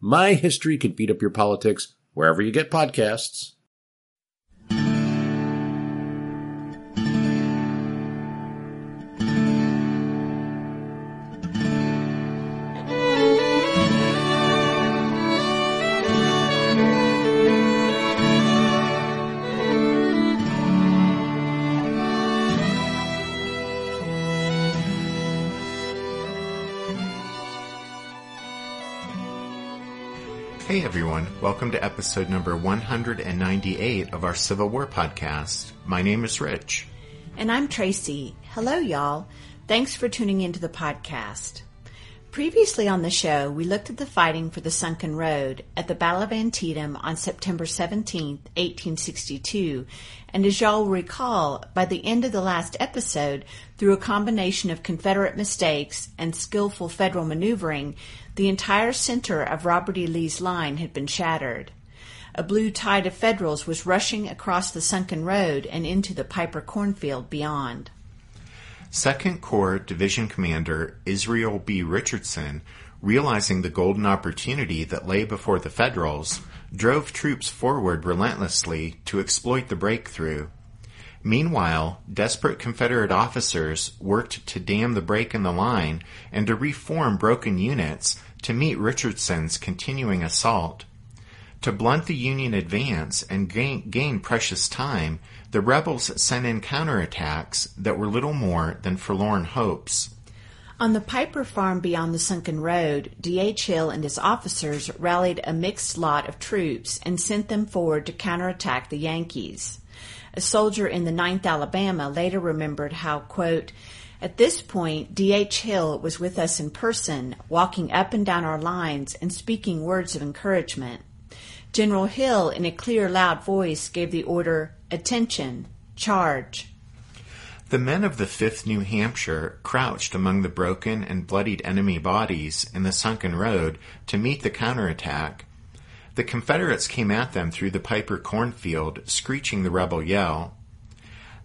My History Can Beat Up Your Politics wherever you get podcasts. Everyone, welcome to episode number 198 of our Civil War podcast. My name is Rich. And I'm Tracy. Hello, y'all. Thanks for tuning into the podcast. Previously on the show, we looked at the fighting for the Sunken Road at the Battle of Antietam on September 17, 1862. And as y'all will recall, by the end of the last episode, through a combination of Confederate mistakes and skillful Federal maneuvering, the entire center of Robert E. Lee's line had been shattered. A blue tide of Federals was rushing across the sunken road and into the Piper cornfield beyond. Second Corps Division Commander Israel B. Richardson, realizing the golden opportunity that lay before the Federals, drove troops forward relentlessly to exploit the breakthrough. Meanwhile, desperate Confederate officers worked to dam the break in the line and to reform broken units to meet Richardson's continuing assault. To blunt the Union advance and gain, gain precious time, the rebels sent in counterattacks that were little more than forlorn hopes. On the Piper farm beyond the sunken road, D.H. Hill and his officers rallied a mixed lot of troops and sent them forward to counterattack the Yankees. A soldier in the 9th Alabama later remembered how, quote, at this point, D.H. Hill was with us in person, walking up and down our lines and speaking words of encouragement. General Hill, in a clear, loud voice, gave the order, Attention! Charge! The men of the 5th New Hampshire crouched among the broken and bloodied enemy bodies in the sunken road to meet the counterattack. The Confederates came at them through the Piper cornfield, screeching the rebel yell.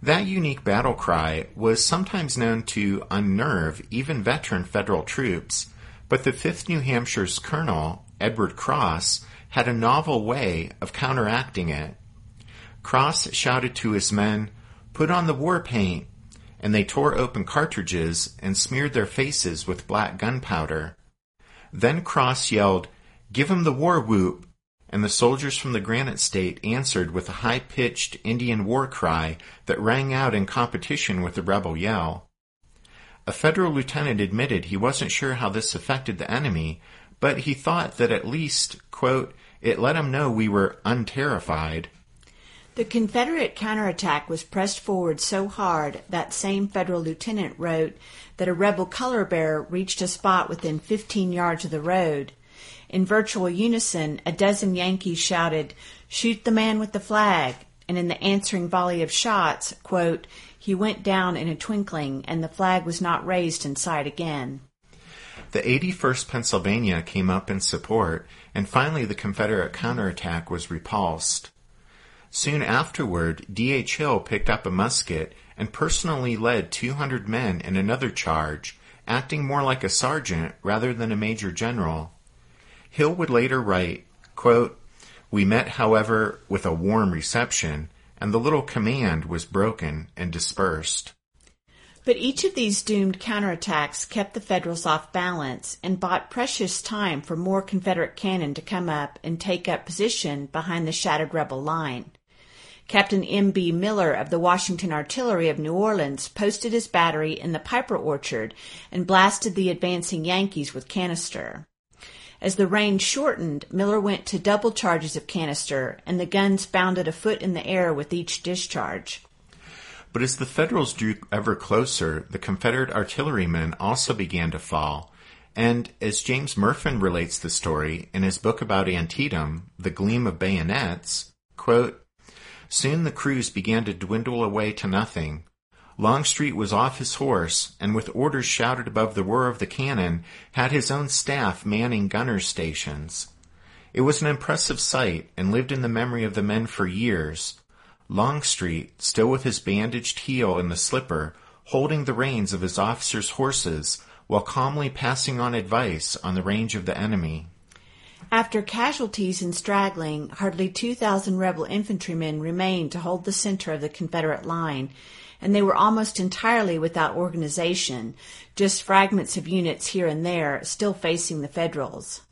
That unique battle cry was sometimes known to unnerve even veteran federal troops, but the 5th New Hampshire's colonel, Edward Cross, had a novel way of counteracting it. Cross shouted to his men, Put on the war paint! And they tore open cartridges and smeared their faces with black gunpowder. Then Cross yelled, Give 'em the war whoop! and the soldiers from the Granite State answered with a high-pitched Indian war cry that rang out in competition with the rebel yell. A federal lieutenant admitted he wasn't sure how this affected the enemy, but he thought that at least, quote, it let him know we were unterrified. The Confederate counterattack was pressed forward so hard that same federal lieutenant wrote that a rebel color bearer reached a spot within 15 yards of the road in virtual unison, a dozen Yankees shouted, Shoot the man with the flag! And in the answering volley of shots, quote, he went down in a twinkling, and the flag was not raised in sight again. The 81st Pennsylvania came up in support, and finally the Confederate counterattack was repulsed. Soon afterward, D.H. Hill picked up a musket and personally led 200 men in another charge, acting more like a sergeant rather than a major general. Hill would later write, quote, We met, however, with a warm reception, and the little command was broken and dispersed. But each of these doomed counterattacks kept the Federals off balance and bought precious time for more Confederate cannon to come up and take up position behind the shattered rebel line. Captain M. B. Miller of the Washington Artillery of New Orleans posted his battery in the Piper Orchard and blasted the advancing Yankees with canister. As the range shortened, Miller went to double charges of canister, and the guns bounded a foot in the air with each discharge. But as the Federals drew ever closer, the Confederate artillerymen also began to fall, And as James Murfin relates the story in his book about Antietam, The Gleam of Bayonets, quote, Soon the crews began to dwindle away to nothing. Longstreet was off his horse, and with orders shouted above the whir of the cannon, had his own staff manning gunners' stations. It was an impressive sight, and lived in the memory of the men for years. Longstreet, still with his bandaged heel in the slipper, holding the reins of his officers' horses, while calmly passing on advice on the range of the enemy. After casualties and straggling, hardly 2,000 rebel infantrymen remained to hold the center of the Confederate line, and they were almost entirely without organization, just fragments of units here and there still facing the Federals.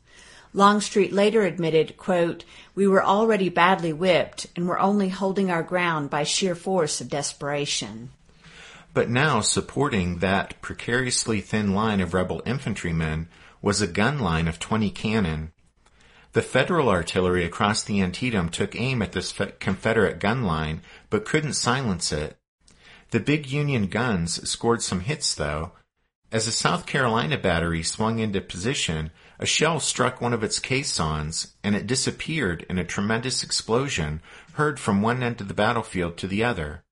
Longstreet later admitted, quote, We were already badly whipped and were only holding our ground by sheer force of desperation. But now supporting that precariously thin line of rebel infantrymen was a gun line of 20 cannon. The Federal artillery across the Antietam took aim at this Confederate gun line, but couldn't silence it. The big Union guns scored some hits though. As a South Carolina battery swung into position, a shell struck one of its caissons, and it disappeared in a tremendous explosion heard from one end of the battlefield to the other.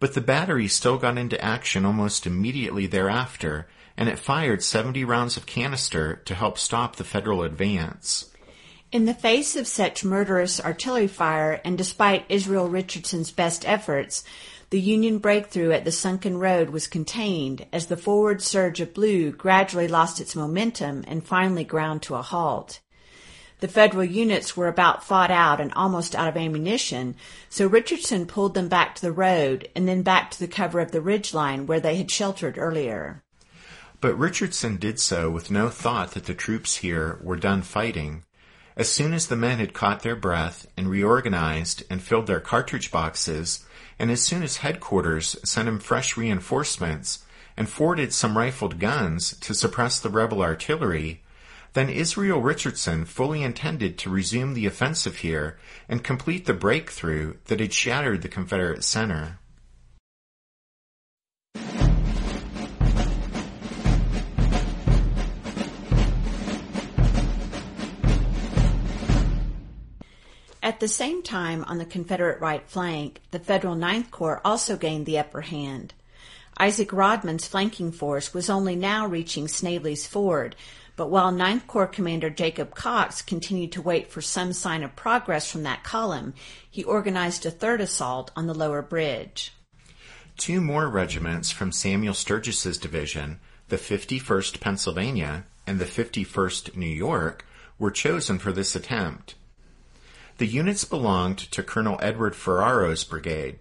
But the battery still got into action almost immediately thereafter, and it fired 70 rounds of canister to help stop the Federal advance. In the face of such murderous artillery fire, and despite Israel Richardson's best efforts, the Union breakthrough at the sunken road was contained as the forward surge of blue gradually lost its momentum and finally ground to a halt. The Federal units were about fought out and almost out of ammunition, so Richardson pulled them back to the road and then back to the cover of the ridge line where they had sheltered earlier. But Richardson did so with no thought that the troops here were done fighting. As soon as the men had caught their breath and reorganized and filled their cartridge boxes, and as soon as headquarters sent him fresh reinforcements and forwarded some rifled guns to suppress the rebel artillery, then Israel Richardson fully intended to resume the offensive here and complete the breakthrough that had shattered the Confederate center. At the same time, on the Confederate right flank, the Federal Ninth Corps also gained the upper hand. Isaac Rodman's flanking force was only now reaching Snavely's Ford, but while Ninth Corps Commander Jacob Cox continued to wait for some sign of progress from that column, he organized a third assault on the lower bridge. Two more regiments from Samuel Sturgis's division, the 51st Pennsylvania and the 51st New York, were chosen for this attempt. The units belonged to Colonel Edward Ferraro's brigade.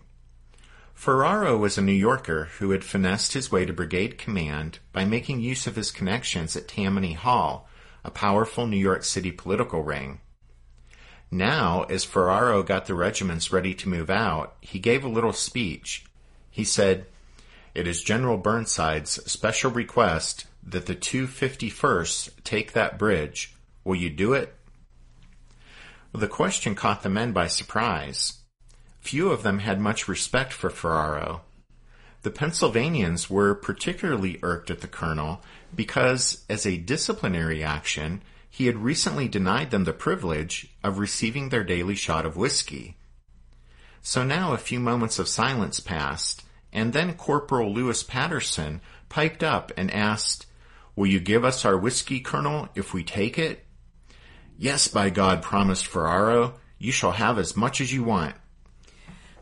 Ferraro was a New Yorker who had finessed his way to brigade command by making use of his connections at Tammany Hall, a powerful New York City political ring. Now, as Ferraro got the regiments ready to move out, he gave a little speech. He said, It is General Burnside's special request that the 251st take that bridge. Will you do it? The question caught the men by surprise. Few of them had much respect for Ferraro. The Pennsylvanians were particularly irked at the colonel because, as a disciplinary action, he had recently denied them the privilege of receiving their daily shot of whiskey. So now a few moments of silence passed, and then Corporal Lewis Patterson piped up and asked, Will you give us our whiskey, Colonel, if we take it? Yes, by God, promised Ferraro. You shall have as much as you want.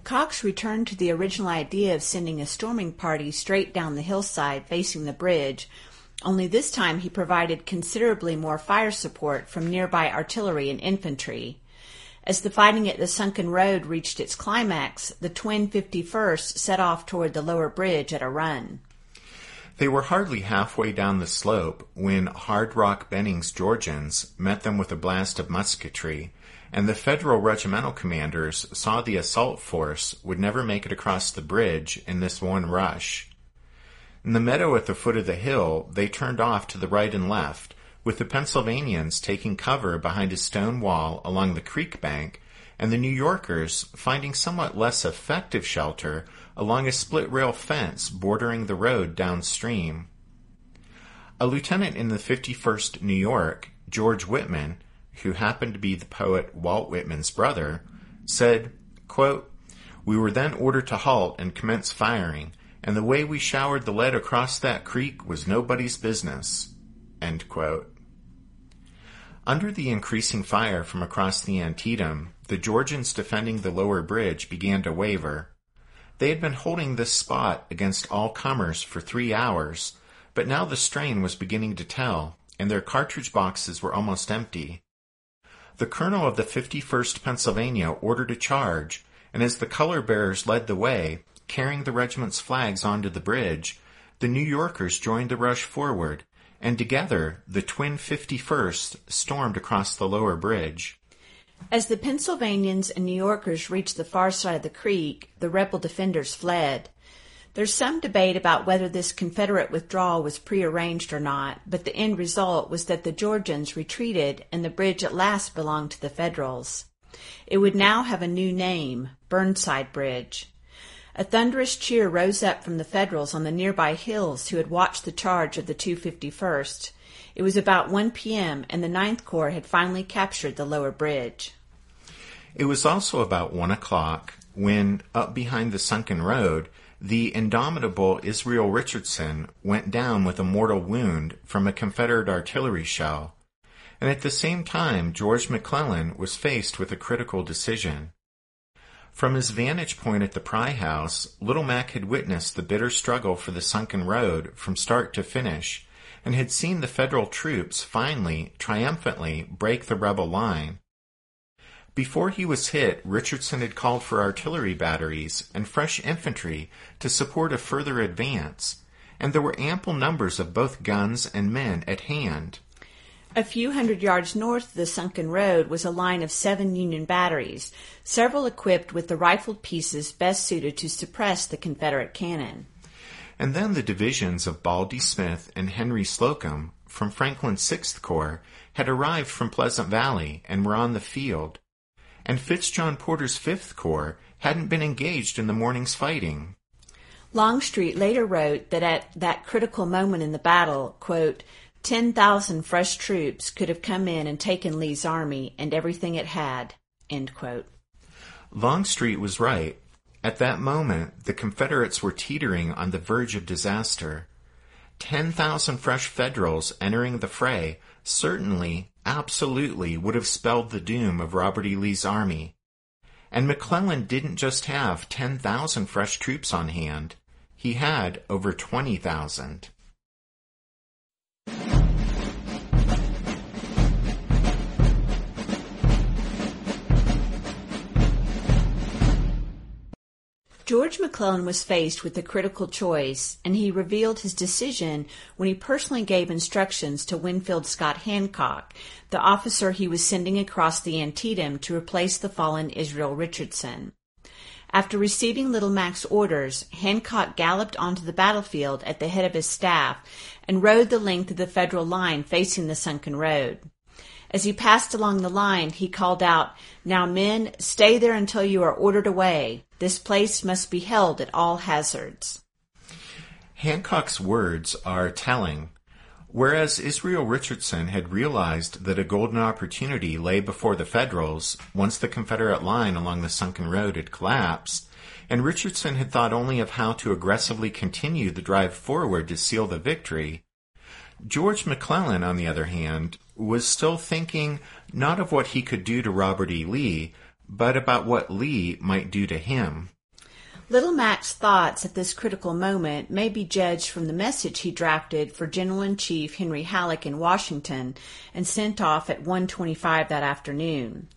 Cox returned to the original idea of sending a storming party straight down the hillside facing the bridge, only this time he provided considerably more fire support from nearby artillery and infantry. As the fighting at the sunken road reached its climax, the twin 51st set off toward the lower bridge at a run. They were hardly halfway down the slope when Hard Rock Benning's Georgians met them with a blast of musketry and the Federal regimental commanders saw the assault force would never make it across the bridge in this one rush. In the meadow at the foot of the hill, they turned off to the right and left, with the Pennsylvanians taking cover behind a stone wall along the creek bank, and the New Yorkers finding somewhat less effective shelter along a split rail fence bordering the road downstream. A lieutenant in the 51st New York, George Whitman, who happened to be the poet Walt Whitman's brother, said, quote, We were then ordered to halt and commence firing, and the way we showered the lead across that creek was nobody's business. Under the increasing fire from across the Antietam, the Georgians defending the lower bridge began to waver. They had been holding this spot against all comers for three hours, but now the strain was beginning to tell, and their cartridge boxes were almost empty. The colonel of the 51st Pennsylvania ordered a charge, and as the color bearers led the way, carrying the regiment's flags onto the bridge, the New Yorkers joined the rush forward, and together the twin 51st stormed across the lower bridge. As the Pennsylvanians and New Yorkers reached the far side of the creek, the rebel defenders fled. There's some debate about whether this Confederate withdrawal was prearranged or not, but the end result was that the Georgians retreated and the bridge at last belonged to the Federals. It would now have a new name, Burnside Bridge. A thunderous cheer rose up from the Federals on the nearby hills who had watched the charge of the 251st. It was about 1 p.m., and the Ninth Corps had finally captured the lower bridge. It was also about 1 o'clock when, up behind the sunken road, the indomitable Israel Richardson went down with a mortal wound from a Confederate artillery shell, and at the same time George McClellan was faced with a critical decision. From his vantage point at the Pry House, Little Mac had witnessed the bitter struggle for the sunken road from start to finish, and had seen the Federal troops finally, triumphantly, break the rebel line. Before he was hit, Richardson had called for artillery batteries and fresh infantry to support a further advance, and there were ample numbers of both guns and men at hand. A few hundred yards north of the sunken road was a line of seven Union batteries, several equipped with the rifled pieces best suited to suppress the Confederate cannon. And then the divisions of Baldy Smith and Henry Slocum from Franklin's Sixth Corps had arrived from Pleasant Valley and were on the field, and Fitzjohn Porter's Fifth Corps hadn't been engaged in the morning's fighting. Longstreet later wrote that at that critical moment in the battle, quote, 10,000 fresh troops could have come in and taken Lee's army and everything it had. End quote. Longstreet was right. At that moment, the Confederates were teetering on the verge of disaster. 10,000 fresh Federals entering the fray certainly, absolutely would have spelled the doom of Robert E. Lee's army. And McClellan didn't just have 10,000 fresh troops on hand. He had over 20,000. George McClellan was faced with a critical choice, and he revealed his decision when he personally gave instructions to Winfield Scott Hancock, the officer he was sending across the Antietam to replace the fallen Israel Richardson. After receiving Little Mac's orders, Hancock galloped onto the battlefield at the head of his staff and rode the length of the Federal line facing the sunken road. As he passed along the line, he called out, Now men, stay there until you are ordered away. This place must be held at all hazards. Hancock's words are telling. Whereas Israel Richardson had realized that a golden opportunity lay before the Federals once the Confederate line along the sunken road had collapsed, and Richardson had thought only of how to aggressively continue the drive forward to seal the victory, George McClellan, on the other hand, was still thinking not of what he could do to Robert E. Lee, but about what Lee might do to him. Little Mac's thoughts at this critical moment may be judged from the message he drafted for General in Chief Henry Halleck in Washington and sent off at 1:25 that afternoon.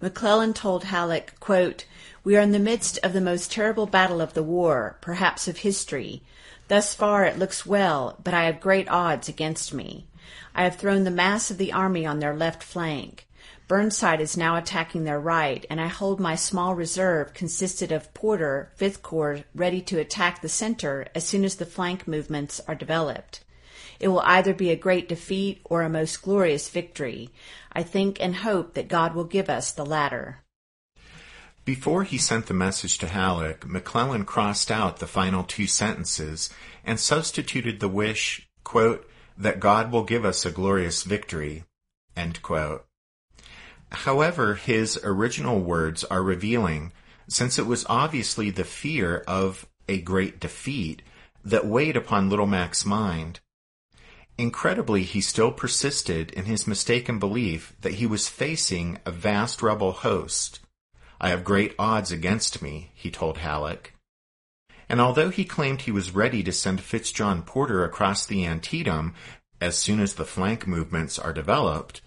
McClellan told Halleck, quote, "We are in the midst of the most terrible battle of the war, perhaps of history. Thus far it looks well, but I have great odds against me. I have thrown the mass of the army on their left flank. Burnside is now attacking their right, and I hold my small reserve consisted of Porter, Fifth Corps, ready to attack the center as soon as the flank movements are developed. It will either be a great defeat or a most glorious victory. I think and hope that God will give us the latter. Before he sent the message to Halleck, McClellan crossed out the final two sentences and substituted the wish, quote, that God will give us a glorious victory. However, his original words are revealing, since it was obviously the fear of a great defeat that weighed upon Little Mac's mind. Incredibly, he still persisted in his mistaken belief that he was facing a vast rebel host. I have great odds against me, he told Halleck. And although he claimed he was ready to send Fitzjohn Porter across the Antietam as soon as the flank movements are developed,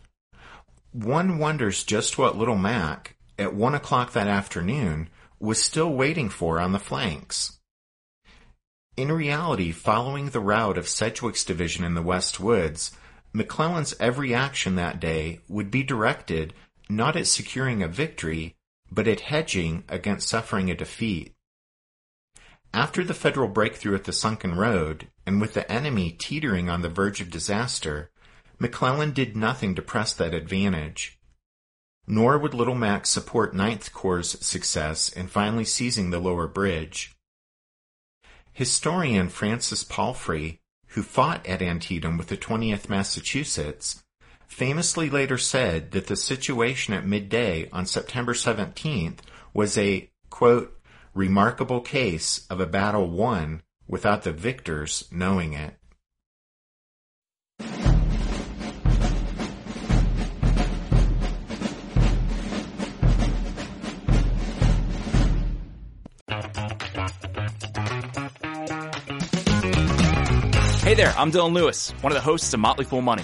one wonders just what Little Mac, at one o'clock that afternoon, was still waiting for on the flanks. In reality, following the route of Sedgwick's division in the West Woods, McClellan's every action that day would be directed not at securing a victory, but at hedging against suffering a defeat. After the Federal breakthrough at the Sunken Road, and with the enemy teetering on the verge of disaster, McClellan did nothing to press that advantage. Nor would Little Mac support Ninth Corps' success in finally seizing the lower bridge. Historian Francis Palfrey, who fought at Antietam with the 20th Massachusetts, famously later said that the situation at midday on September 17th was a, quote, remarkable case of a battle won without the victors knowing it. Hey there, I'm Dylan Lewis, one of the hosts of Motley Fool Money.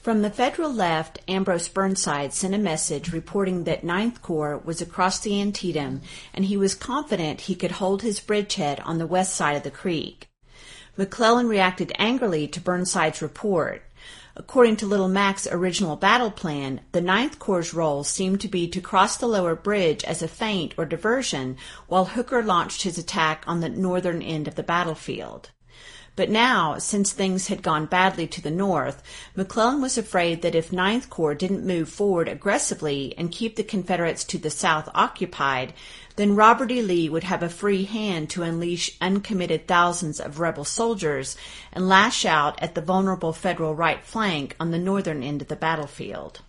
From the federal left, Ambrose Burnside sent a message reporting that Ninth Corps was across the Antietam and he was confident he could hold his bridgehead on the west side of the creek. McClellan reacted angrily to Burnside's report. According to Little Mac's original battle plan, the Ninth Corps' role seemed to be to cross the lower bridge as a feint or diversion while Hooker launched his attack on the northern end of the battlefield. But now, since things had gone badly to the north, McClellan was afraid that if Ninth Corps didn't move forward aggressively and keep the Confederates to the south occupied, then Robert E. Lee would have a free hand to unleash uncommitted thousands of rebel soldiers and lash out at the vulnerable Federal right flank on the northern end of the battlefield.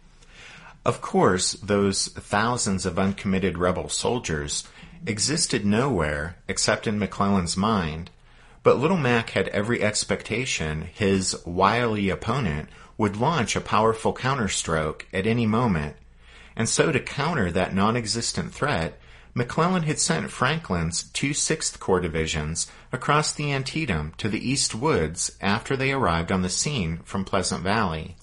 Of course, those thousands of uncommitted rebel soldiers existed nowhere except in McClellan's mind but Little Mac had every expectation his wily opponent would launch a powerful counterstroke at any moment. And so to counter that non-existent threat, McClellan had sent Franklin's two Sixth Corps divisions across the Antietam to the East Woods after they arrived on the scene from Pleasant Valley.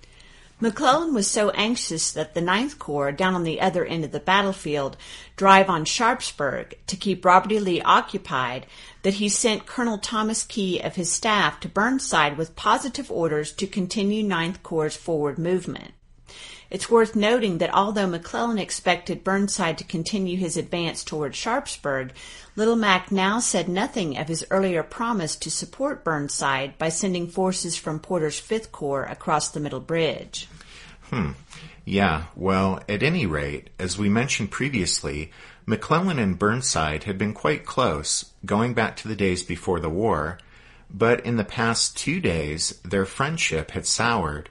McClellan was so anxious that the Ninth Corps, down on the other end of the battlefield, drive on Sharpsburg to keep Robert E. Lee occupied that he sent Colonel Thomas Key of his staff to Burnside with positive orders to continue Ninth Corps' forward movement. It's worth noting that although McClellan expected Burnside to continue his advance toward Sharpsburg, Little Mac now said nothing of his earlier promise to support Burnside by sending forces from Porter's Fifth Corps across the Middle Bridge. Hmm. Yeah, well, at any rate, as we mentioned previously, McClellan and Burnside had been quite close, going back to the days before the war, but in the past two days their friendship had soured.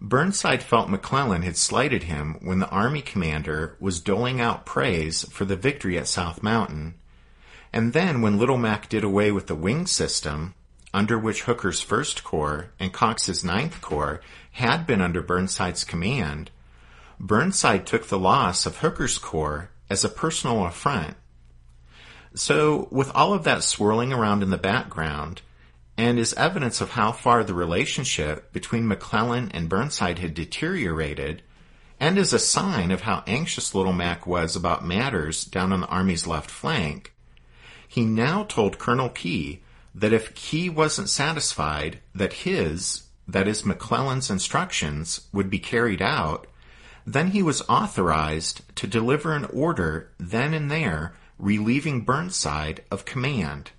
Burnside felt McClellan had slighted him when the army commander was doling out praise for the victory at South Mountain. And then when Little Mac did away with the wing system, under which Hooker's First Corps and Cox's Ninth Corps had been under Burnside's command, Burnside took the loss of Hooker's Corps as a personal affront. So, with all of that swirling around in the background, and is evidence of how far the relationship between McClellan and Burnside had deteriorated, and is a sign of how anxious Little Mac was about matters down on the Army's left flank, he now told Colonel Key that if Key wasn't satisfied that his, that is McClellan's instructions, would be carried out, then he was authorized to deliver an order then and there relieving Burnside of command.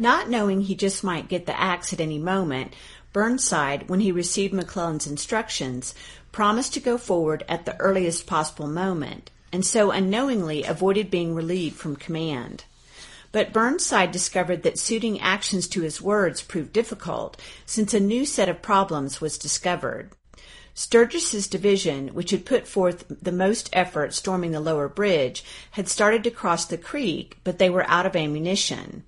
Not knowing he just might get the axe at any moment, Burnside, when he received McClellan's instructions, promised to go forward at the earliest possible moment, and so unknowingly avoided being relieved from command. But Burnside discovered that suiting actions to his words proved difficult, since a new set of problems was discovered. Sturgis's division, which had put forth the most effort storming the lower bridge, had started to cross the creek, but they were out of ammunition.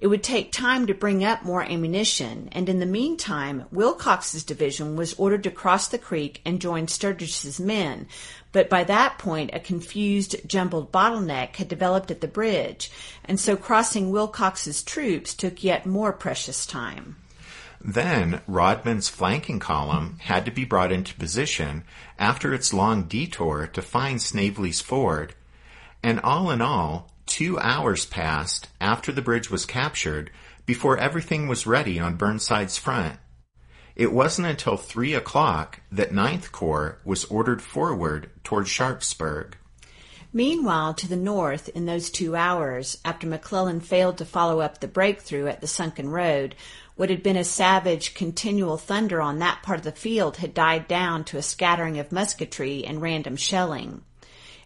It would take time to bring up more ammunition, and in the meantime, Willcox's division was ordered to cross the creek and join Sturgis's men, but by that point a confused, jumbled bottleneck had developed at the bridge, and so crossing Willcox's troops took yet more precious time. Then Rodman's flanking column had to be brought into position after its long detour to find Snavely's ford, and all in all, two hours passed after the bridge was captured before everything was ready on Burnside's front. It wasn't until three o'clock that Ninth Corps was ordered forward toward Sharpsburg. Meanwhile, to the north, in those two hours, after McClellan failed to follow up the breakthrough at the sunken road, what had been a savage, continual thunder on that part of the field had died down to a scattering of musketry and random shelling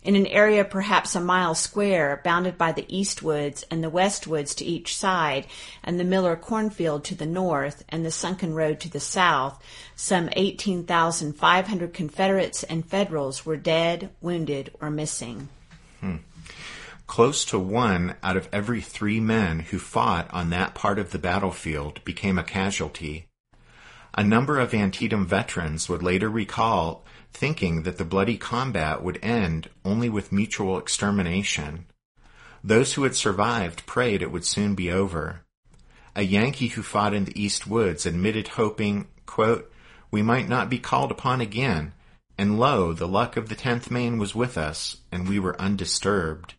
in an area perhaps a mile square, bounded by the east woods and the west woods to each side, and the Miller cornfield to the north, and the sunken road to the south, some 18,500 Confederates and Federals were dead, wounded, or missing. Hmm. Close to one out of every three men who fought on that part of the battlefield became a casualty. A number of Antietam veterans would later recall thinking that the bloody combat would end only with mutual extermination. Those who had survived prayed it would soon be over. A Yankee who fought in the East Woods admitted hoping, quote, we might not be called upon again, and lo, the luck of the 10th Maine was with us, and we were undisturbed,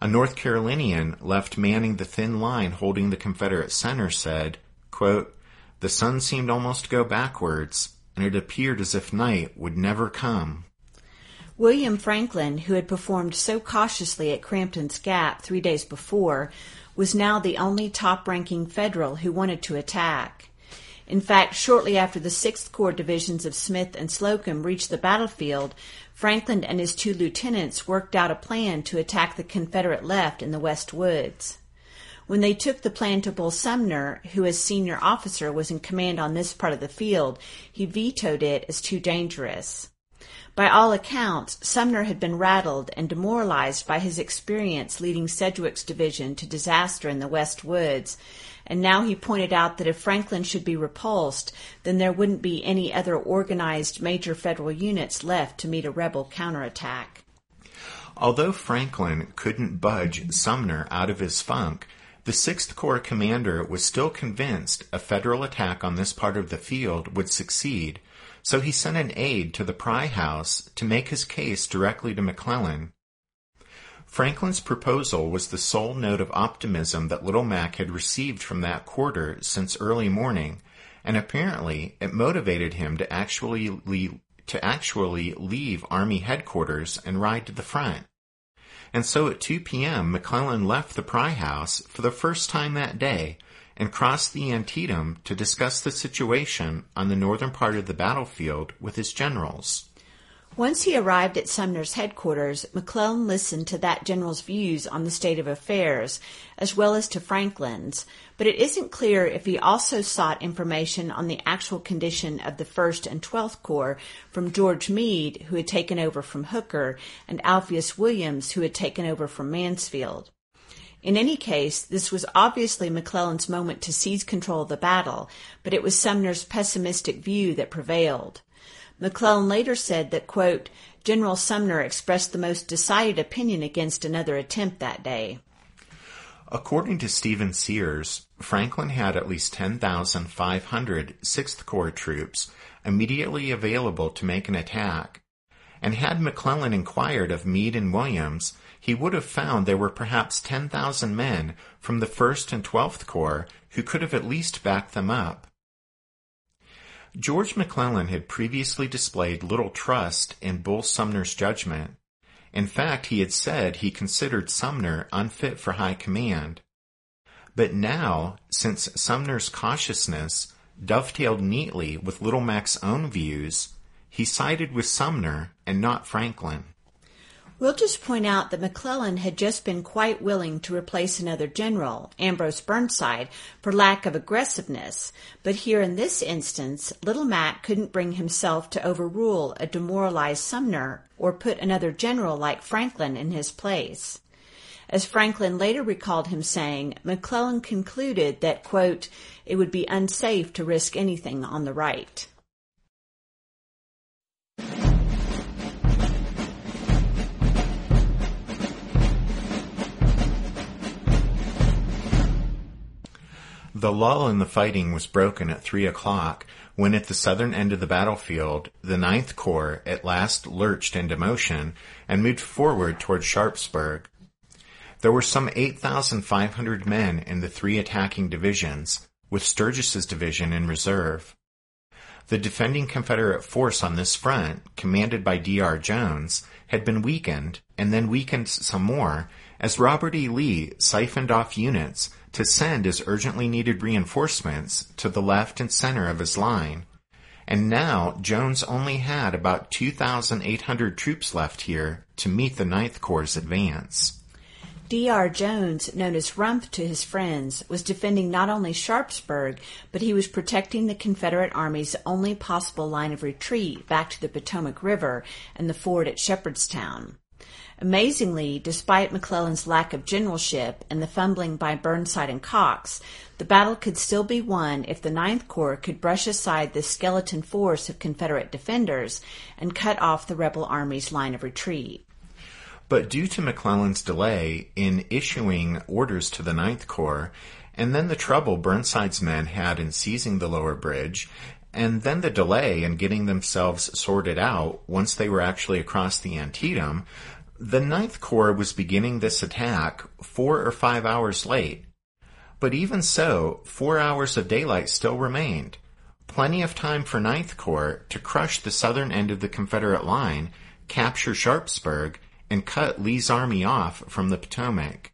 A North Carolinian left manning the thin line holding the Confederate center said, quote, the sun seemed almost to go backwards, and it appeared as if night would never come. William Franklin, who had performed so cautiously at Crampton's Gap three days before, was now the only top ranking Federal who wanted to attack. In fact, shortly after the 6th Corps divisions of Smith and Slocum reached the battlefield, Franklin and his two lieutenants worked out a plan to attack the Confederate left in the West Woods. When they took the plan to Bull Sumner, who as senior officer was in command on this part of the field, he vetoed it as too dangerous. By all accounts, Sumner had been rattled and demoralized by his experience leading Sedgwick's division to disaster in the West Woods, and now he pointed out that if Franklin should be repulsed, then there wouldn't be any other organized major federal units left to meet a rebel counterattack. Although Franklin couldn't budge Sumner out of his funk, the Sixth Corps commander was still convinced a Federal attack on this part of the field would succeed, so he sent an aide to the Pry House to make his case directly to McClellan. Franklin's proposal was the sole note of optimism that Little Mac had received from that quarter since early morning, and apparently it motivated him to actually leave, to actually leave Army headquarters and ride to the front and so at 2 p.m. McClellan left the Pry House for the first time that day and crossed the Antietam to discuss the situation on the northern part of the battlefield with his generals. Once he arrived at Sumner's headquarters, McClellan listened to that general's views on the state of affairs, as well as to Franklin's, but it isn't clear if he also sought information on the actual condition of the 1st and 12th Corps from George Meade, who had taken over from Hooker, and Alpheus Williams, who had taken over from Mansfield. In any case, this was obviously McClellan's moment to seize control of the battle, but it was Sumner's pessimistic view that prevailed. McClellan later said that, quote, General Sumner expressed the most decided opinion against another attempt that day. According to Stephen Sears, Franklin had at least 10,500 Sixth Corps troops immediately available to make an attack, and had McClellan inquired of Meade and Williams, he would have found there were perhaps 10,000 men from the 1st and 12th Corps who could have at least backed them up. George McClellan had previously displayed little trust in Bull Sumner's judgment. In fact, he had said he considered Sumner unfit for high command. But now, since Sumner's cautiousness dovetailed neatly with Little Mac's own views, he sided with Sumner and not Franklin. We'll just point out that McClellan had just been quite willing to replace another general, Ambrose Burnside, for lack of aggressiveness, but here in this instance, Little Mac couldn't bring himself to overrule a demoralized Sumner or put another general like Franklin in his place. As Franklin later recalled him saying, McClellan concluded that, quote, it would be unsafe to risk anything on the right. The lull in the fighting was broken at three o'clock when at the southern end of the battlefield, the Ninth Corps at last lurched into motion and moved forward toward Sharpsburg. There were some 8,500 men in the three attacking divisions, with Sturgis's division in reserve. The defending Confederate force on this front, commanded by D.R. Jones, had been weakened and then weakened some more as Robert E. Lee siphoned off units to send his urgently needed reinforcements to the left and center of his line. And now Jones only had about 2,800 troops left here to meet the Ninth Corps' advance. D.R. Jones, known as Rump to his friends, was defending not only Sharpsburg, but he was protecting the Confederate Army's only possible line of retreat back to the Potomac River and the ford at Shepherdstown. Amazingly, despite McClellan's lack of generalship and the fumbling by Burnside and Cox, the battle could still be won if the Ninth Corps could brush aside the skeleton force of Confederate defenders and cut off the rebel army's line of retreat. But due to McClellan's delay in issuing orders to the Ninth Corps, and then the trouble Burnside's men had in seizing the lower bridge, and then the delay in getting themselves sorted out once they were actually across the Antietam, the Ninth Corps was beginning this attack four or five hours late. But even so, four hours of daylight still remained. Plenty of time for Ninth Corps to crush the southern end of the Confederate line, capture Sharpsburg, and cut Lee's army off from the Potomac.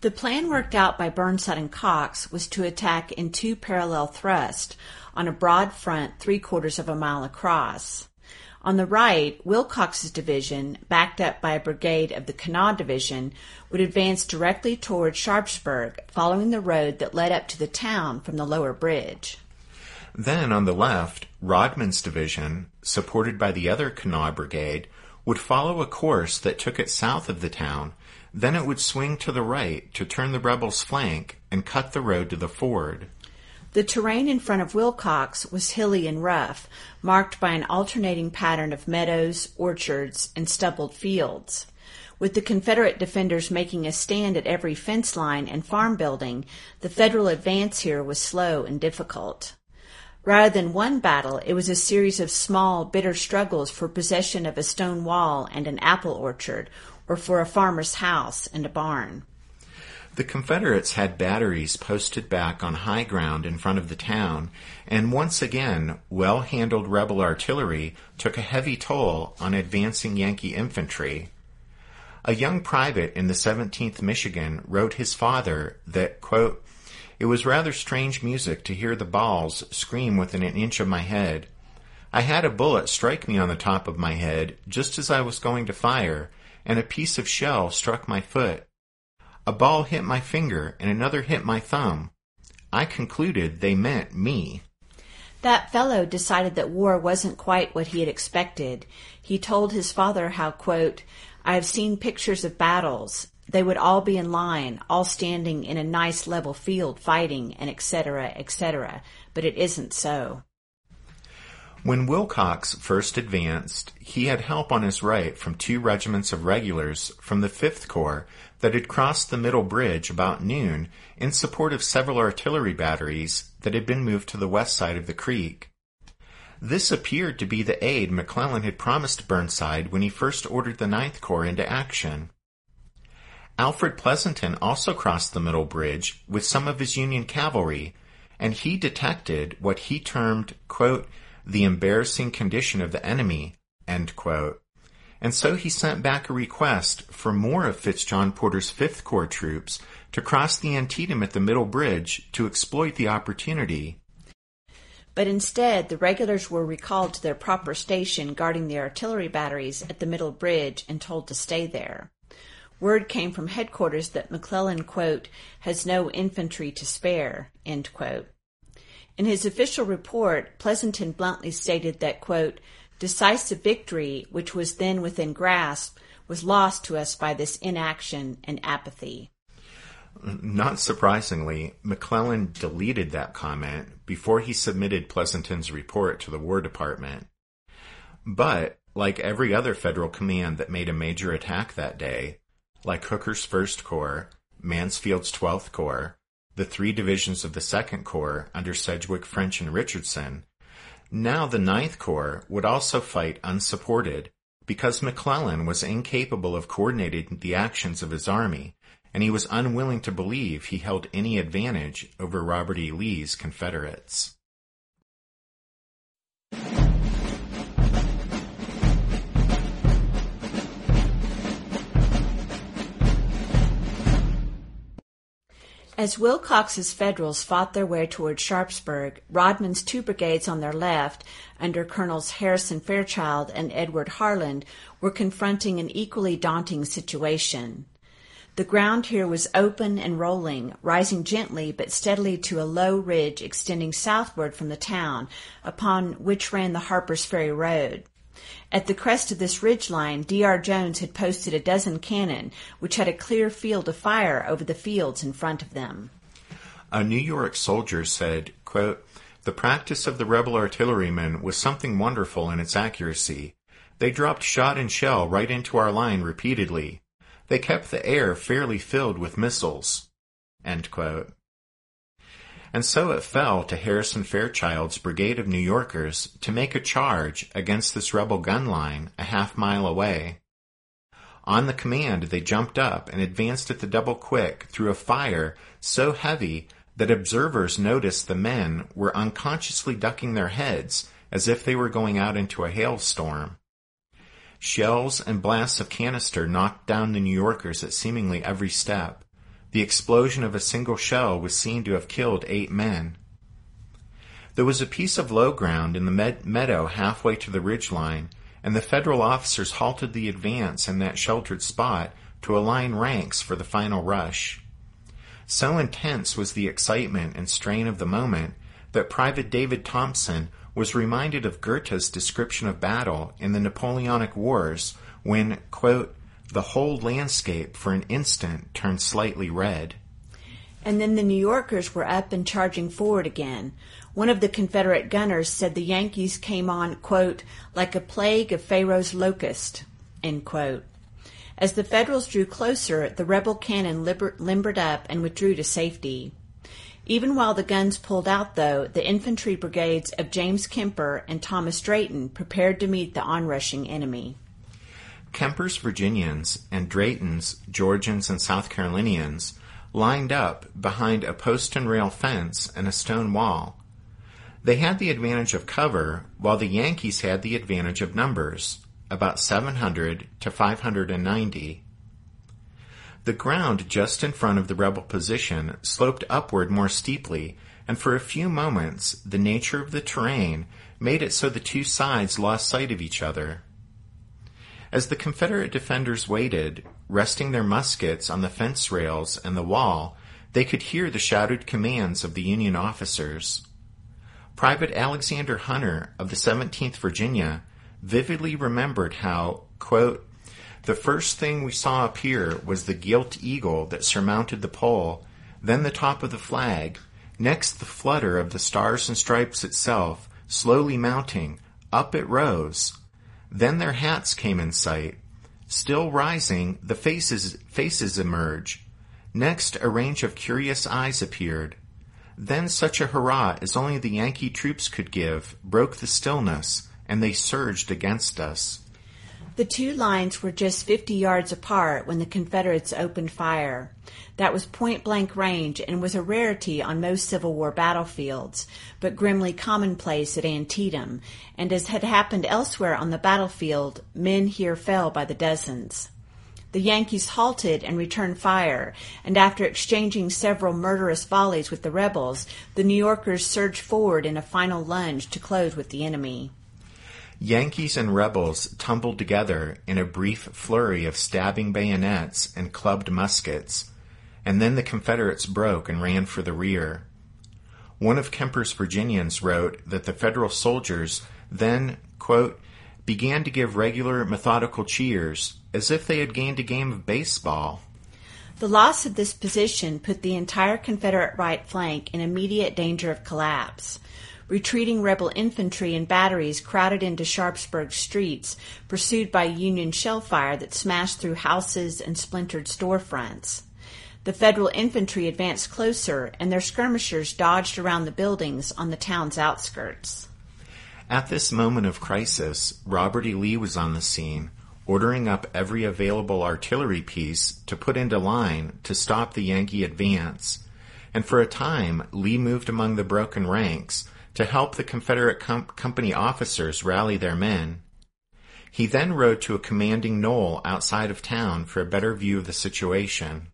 The plan worked out by Burnside and Cox was to attack in two parallel thrusts on a broad front three quarters of a mile across. On the right, Willcox's division, backed up by a brigade of the Kanawha Division, would advance directly toward Sharpsburg, following the road that led up to the town from the lower bridge. Then on the left, Rodman's division, supported by the other Kanawha Brigade, would follow a course that took it south of the town. Then it would swing to the right to turn the rebels' flank and cut the road to the ford. The terrain in front of Willcox was hilly and rough, marked by an alternating pattern of meadows, orchards, and stubbled fields. With the Confederate defenders making a stand at every fence line and farm building, the Federal advance here was slow and difficult. Rather than one battle, it was a series of small, bitter struggles for possession of a stone wall and an apple orchard, or for a farmer's house and a barn. The Confederates had batteries posted back on high ground in front of the town, and once again, well handled rebel artillery took a heavy toll on advancing Yankee infantry. A young private in the 17th Michigan wrote his father that, quote, It was rather strange music to hear the balls scream within an inch of my head. I had a bullet strike me on the top of my head just as I was going to fire, and a piece of shell struck my foot. A ball hit my finger and another hit my thumb. I concluded they meant me. That fellow decided that war wasn't quite what he had expected. He told his father how, quote, I have seen pictures of battles. They would all be in line, all standing in a nice level field fighting, and etc., etc., but it isn't so. When Willcox first advanced, he had help on his right from two regiments of regulars from the Fifth Corps that had crossed the middle bridge about noon in support of several artillery batteries that had been moved to the west side of the creek. This appeared to be the aid McClellan had promised Burnside when he first ordered the Ninth Corps into action. Alfred Pleasonton also crossed the middle bridge with some of his Union cavalry, and he detected what he termed, quote, the embarrassing condition of the enemy, and so he sent back a request for more of Fitzjohn Porter's Fifth Corps troops to cross the Antietam at the Middle Bridge to exploit the opportunity. But instead, the regulars were recalled to their proper station guarding the artillery batteries at the Middle Bridge and told to stay there. Word came from headquarters that McClellan, quote, has no infantry to spare, end quote. In his official report, Pleasonton bluntly stated that, quote, decisive victory, which was then within grasp, was lost to us by this inaction and apathy. Not surprisingly, McClellan deleted that comment before he submitted Pleasonton's report to the War Department. But, like every other federal command that made a major attack that day, like Hooker's 1st Corps, Mansfield's 12th Corps, the three divisions of the Second Corps under Sedgwick, French, and Richardson. Now the Ninth Corps would also fight unsupported because McClellan was incapable of coordinating the actions of his army, and he was unwilling to believe he held any advantage over Robert E. Lee's Confederates. As Willcox's Federals fought their way toward Sharpsburg, Rodman's two brigades on their left, under Colonels Harrison Fairchild and Edward Harland, were confronting an equally daunting situation. The ground here was open and rolling, rising gently but steadily to a low ridge extending southward from the town, upon which ran the Harper's Ferry Road. At the crest of this ridge line, D.R. Jones had posted a dozen cannon, which had a clear field of fire over the fields in front of them. A New York soldier said, quote, The practice of the rebel artillerymen was something wonderful in its accuracy. They dropped shot and shell right into our line repeatedly. They kept the air fairly filled with missiles. End quote. And so it fell to Harrison Fairchild's brigade of New Yorkers to make a charge against this rebel gun line a half mile away. On the command, they jumped up and advanced at the double quick through a fire so heavy that observers noticed the men were unconsciously ducking their heads as if they were going out into a hailstorm. Shells and blasts of canister knocked down the New Yorkers at seemingly every step. The explosion of a single shell was seen to have killed eight men. There was a piece of low ground in the med- meadow halfway to the ridge line, and the Federal officers halted the advance in that sheltered spot to align ranks for the final rush. So intense was the excitement and strain of the moment that Private David Thompson was reminded of Goethe's description of battle in the Napoleonic Wars when, quote, the whole landscape for an instant turned slightly red. And then the New Yorkers were up and charging forward again. One of the Confederate gunners said the Yankees came on, quote, like a plague of Pharaoh's locust, end quote. As the Federals drew closer, the rebel cannon liber- limbered up and withdrew to safety. Even while the guns pulled out, though, the infantry brigades of James Kemper and Thomas Drayton prepared to meet the onrushing enemy. Kemper's Virginians and Drayton's Georgians and South Carolinians lined up behind a post and rail fence and a stone wall. They had the advantage of cover, while the Yankees had the advantage of numbers, about 700 to 590. The ground just in front of the rebel position sloped upward more steeply, and for a few moments the nature of the terrain made it so the two sides lost sight of each other. As the Confederate defenders waited, resting their muskets on the fence rails and the wall, they could hear the shouted commands of the Union officers. Private Alexander Hunter of the 17th Virginia vividly remembered how, quote, the first thing we saw appear was the gilt eagle that surmounted the pole, then the top of the flag, next the flutter of the stars and stripes itself, slowly mounting, up it rose. Then their hats came in sight. Still rising, the faces, faces emerge. Next, a range of curious eyes appeared. Then such a hurrah as only the Yankee troops could give broke the stillness, and they surged against us. The two lines were just 50 yards apart when the Confederates opened fire. That was point blank range and was a rarity on most Civil War battlefields, but grimly commonplace at Antietam, and as had happened elsewhere on the battlefield, men here fell by the dozens. The Yankees halted and returned fire, and after exchanging several murderous volleys with the rebels, the New Yorkers surged forward in a final lunge to close with the enemy. Yankees and rebels tumbled together in a brief flurry of stabbing bayonets and clubbed muskets, and then the Confederates broke and ran for the rear. One of Kemper's Virginians wrote that the Federal soldiers then, quote, began to give regular methodical cheers as if they had gained a game of baseball. The loss of this position put the entire Confederate right flank in immediate danger of collapse. Retreating rebel infantry and batteries crowded into Sharpsburg streets, pursued by Union shell fire that smashed through houses and splintered storefronts. The Federal infantry advanced closer, and their skirmishers dodged around the buildings on the town's outskirts. At this moment of crisis, Robert E. Lee was on the scene, ordering up every available artillery piece to put into line to stop the Yankee advance. And for a time, Lee moved among the broken ranks to help the Confederate com- company officers rally their men. He then rode to a commanding knoll outside of town for a better view of the situation.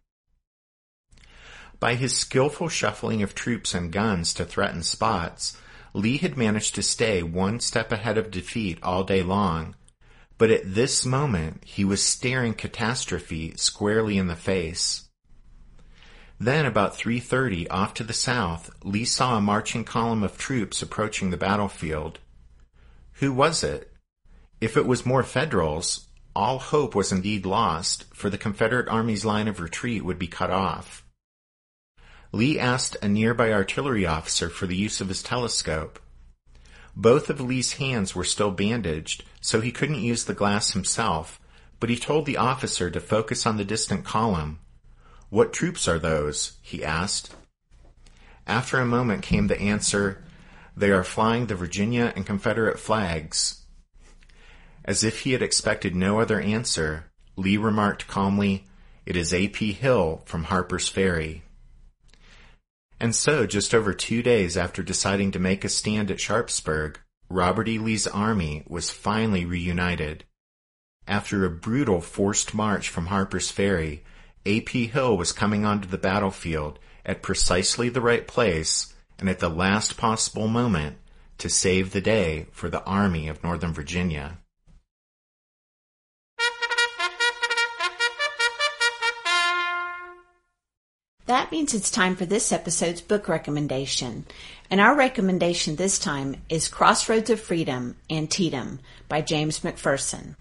By his skillful shuffling of troops and guns to threaten spots, Lee had managed to stay one step ahead of defeat all day long, but at this moment he was staring catastrophe squarely in the face. Then about 3.30 off to the south, Lee saw a marching column of troops approaching the battlefield. Who was it? If it was more Federals, all hope was indeed lost, for the Confederate Army's line of retreat would be cut off. Lee asked a nearby artillery officer for the use of his telescope. Both of Lee's hands were still bandaged, so he couldn't use the glass himself, but he told the officer to focus on the distant column, what troops are those? he asked. After a moment came the answer, They are flying the Virginia and Confederate flags. As if he had expected no other answer, Lee remarked calmly, It is A.P. Hill from Harper's Ferry. And so, just over two days after deciding to make a stand at Sharpsburg, Robert E. Lee's army was finally reunited. After a brutal forced march from Harper's Ferry, A.P. Hill was coming onto the battlefield at precisely the right place and at the last possible moment to save the day for the Army of Northern Virginia. That means it's time for this episode's book recommendation. And our recommendation this time is Crossroads of Freedom, Antietam by James McPherson.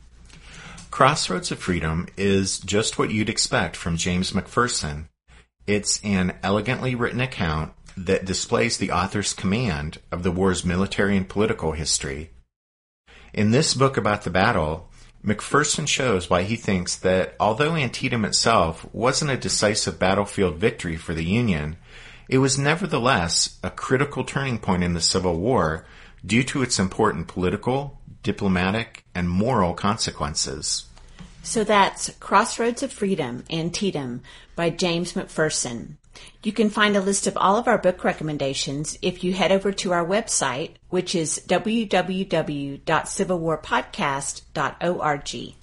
Crossroads of Freedom is just what you'd expect from James McPherson. It's an elegantly written account that displays the author's command of the war's military and political history. In this book about the battle, McPherson shows why he thinks that although Antietam itself wasn't a decisive battlefield victory for the Union, it was nevertheless a critical turning point in the Civil War due to its important political, diplomatic, and moral consequences. So that's Crossroads of Freedom, Antietam by James McPherson. You can find a list of all of our book recommendations if you head over to our website, which is www.civilwarpodcast.org.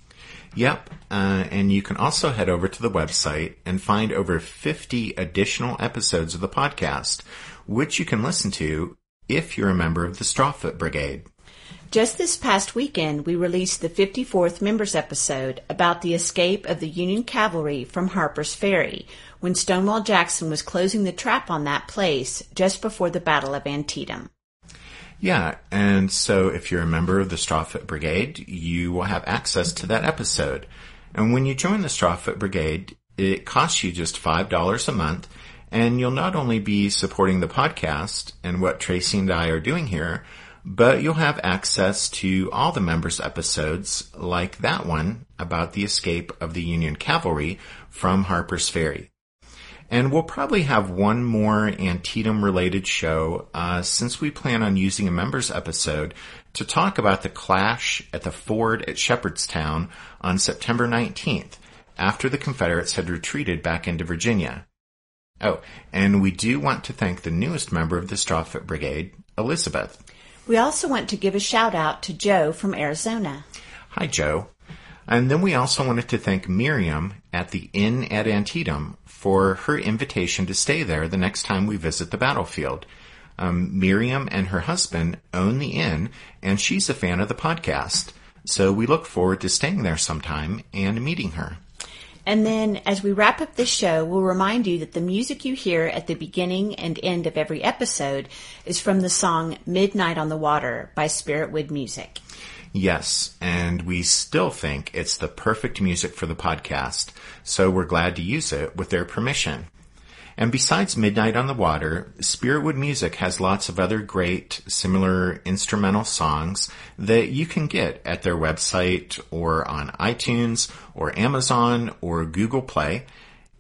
Yep, uh, and you can also head over to the website and find over 50 additional episodes of the podcast, which you can listen to if you're a member of the Strawfoot Brigade. Just this past weekend, we released the 54th members episode about the escape of the Union cavalry from Harper's Ferry when Stonewall Jackson was closing the trap on that place just before the Battle of Antietam. Yeah, and so if you're a member of the Strawfoot Brigade, you will have access to that episode. And when you join the Strawfoot Brigade, it costs you just $5 a month, and you'll not only be supporting the podcast and what Tracy and I are doing here, but you'll have access to all the members' episodes, like that one about the escape of the Union cavalry from Harper's Ferry. And we'll probably have one more Antietam related show, uh, since we plan on using a members episode to talk about the clash at the ford at Shepherdstown on September 19th, after the Confederates had retreated back into Virginia. Oh, and we do want to thank the newest member of the Strawfoot Brigade, Elizabeth. We also want to give a shout out to Joe from Arizona. Hi, Joe. And then we also wanted to thank Miriam at the Inn at Antietam for her invitation to stay there the next time we visit the battlefield. Um, Miriam and her husband own the inn, and she's a fan of the podcast. So we look forward to staying there sometime and meeting her. And then, as we wrap up this show, we'll remind you that the music you hear at the beginning and end of every episode is from the song Midnight on the Water by Spiritwood Music. Yes, and we still think it's the perfect music for the podcast, so we're glad to use it with their permission. And besides Midnight on the Water, Spiritwood Music has lots of other great, similar instrumental songs that you can get at their website or on iTunes or Amazon or Google Play.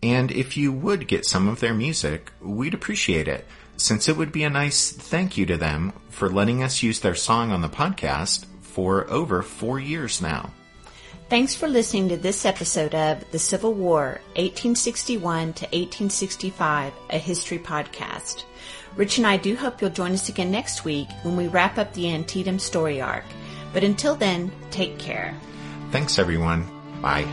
And if you would get some of their music, we'd appreciate it, since it would be a nice thank you to them for letting us use their song on the podcast for over four years now. Thanks for listening to this episode of The Civil War, 1861 to 1865, a history podcast. Rich and I do hope you'll join us again next week when we wrap up the Antietam story arc. But until then, take care. Thanks everyone. Bye.